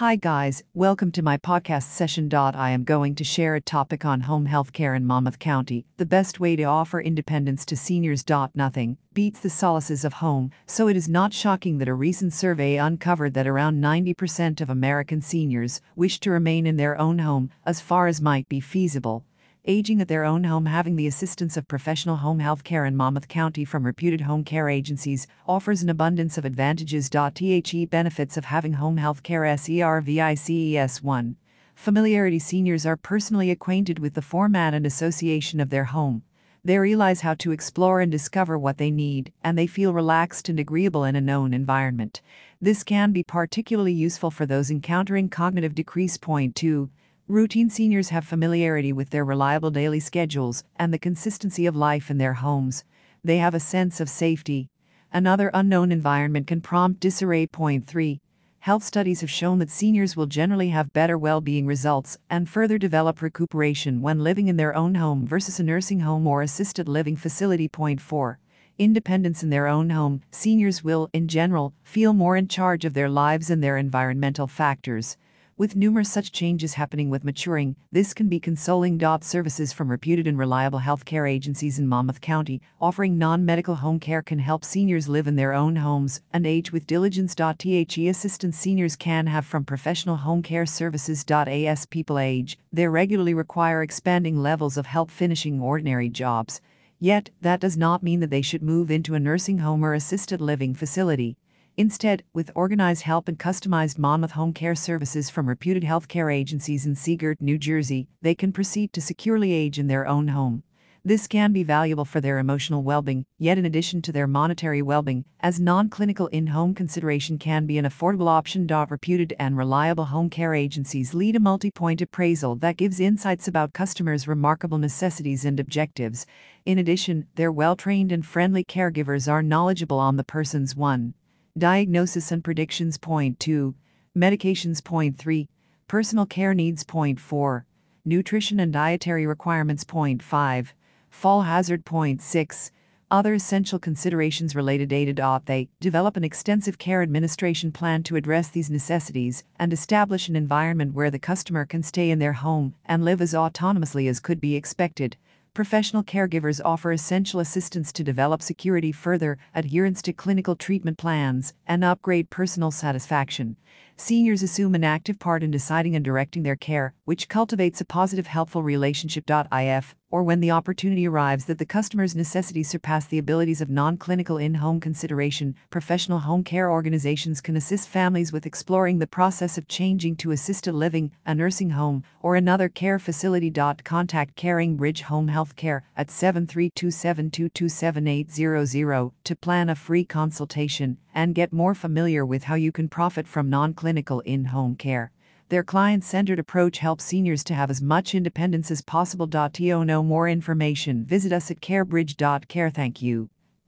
Hi, guys. Welcome to my podcast session. I am going to share a topic on home health care in Monmouth County, the best way to offer independence to seniors. Nothing beats the solaces of home, so it is not shocking that a recent survey uncovered that around 90% of American seniors wish to remain in their own home as far as might be feasible aging at their own home having the assistance of professional home health care in Monmouth County from reputed home care agencies offers an abundance of advantages. The benefits of having home health care SERVICES 1. Familiarity seniors are personally acquainted with the format and association of their home. They realize how to explore and discover what they need, and they feel relaxed and agreeable in a known environment. This can be particularly useful for those encountering cognitive decrease. Point 2 Routine seniors have familiarity with their reliable daily schedules and the consistency of life in their homes. They have a sense of safety. Another unknown environment can prompt disarray. Point 3. Health studies have shown that seniors will generally have better well being results and further develop recuperation when living in their own home versus a nursing home or assisted living facility. Point 4 independence in their own home, seniors will, in general, feel more in charge of their lives and their environmental factors. With numerous such changes happening with maturing, this can be consoling. Services from reputed and reliable healthcare agencies in Monmouth County, offering non medical home care, can help seniors live in their own homes and age with diligence. The assistance seniors can have from professional home care services. As people age, they regularly require expanding levels of help finishing ordinary jobs. Yet, that does not mean that they should move into a nursing home or assisted living facility. Instead, with organized help and customized Monmouth home care services from reputed healthcare agencies in Sea Girt, New Jersey, they can proceed to securely age in their own home. This can be valuable for their emotional well being, yet, in addition to their monetary well being, as non clinical in home consideration can be an affordable option. Reputed and reliable home care agencies lead a multi point appraisal that gives insights about customers' remarkable necessities and objectives. In addition, their well trained and friendly caregivers are knowledgeable on the person's one Diagnosis and predictions. Point 2. Medications. Point 3. Personal care needs. Point 4. Nutrition and dietary requirements. Point 5. Fall hazard. Point 6. Other essential considerations related to data. They develop an extensive care administration plan to address these necessities and establish an environment where the customer can stay in their home and live as autonomously as could be expected professional caregivers offer essential assistance to develop security further, adherence to clinical treatment plans, and upgrade personal satisfaction. Seniors assume an active part in deciding and directing their care, which cultivates a positive, helpful relationship. If or when the opportunity arrives that the customer's necessities surpass the abilities of non clinical in home consideration, professional home care organizations can assist families with exploring the process of changing to assisted living, a nursing home, or another care facility. Contact Caring Bridge Home Health Care at 7327227800 to plan a free consultation and get more familiar with how you can profit from non clinical in home care. Their client centered approach helps seniors to have as much independence as possible. To know more information, visit us at carebridge.care. Thank you.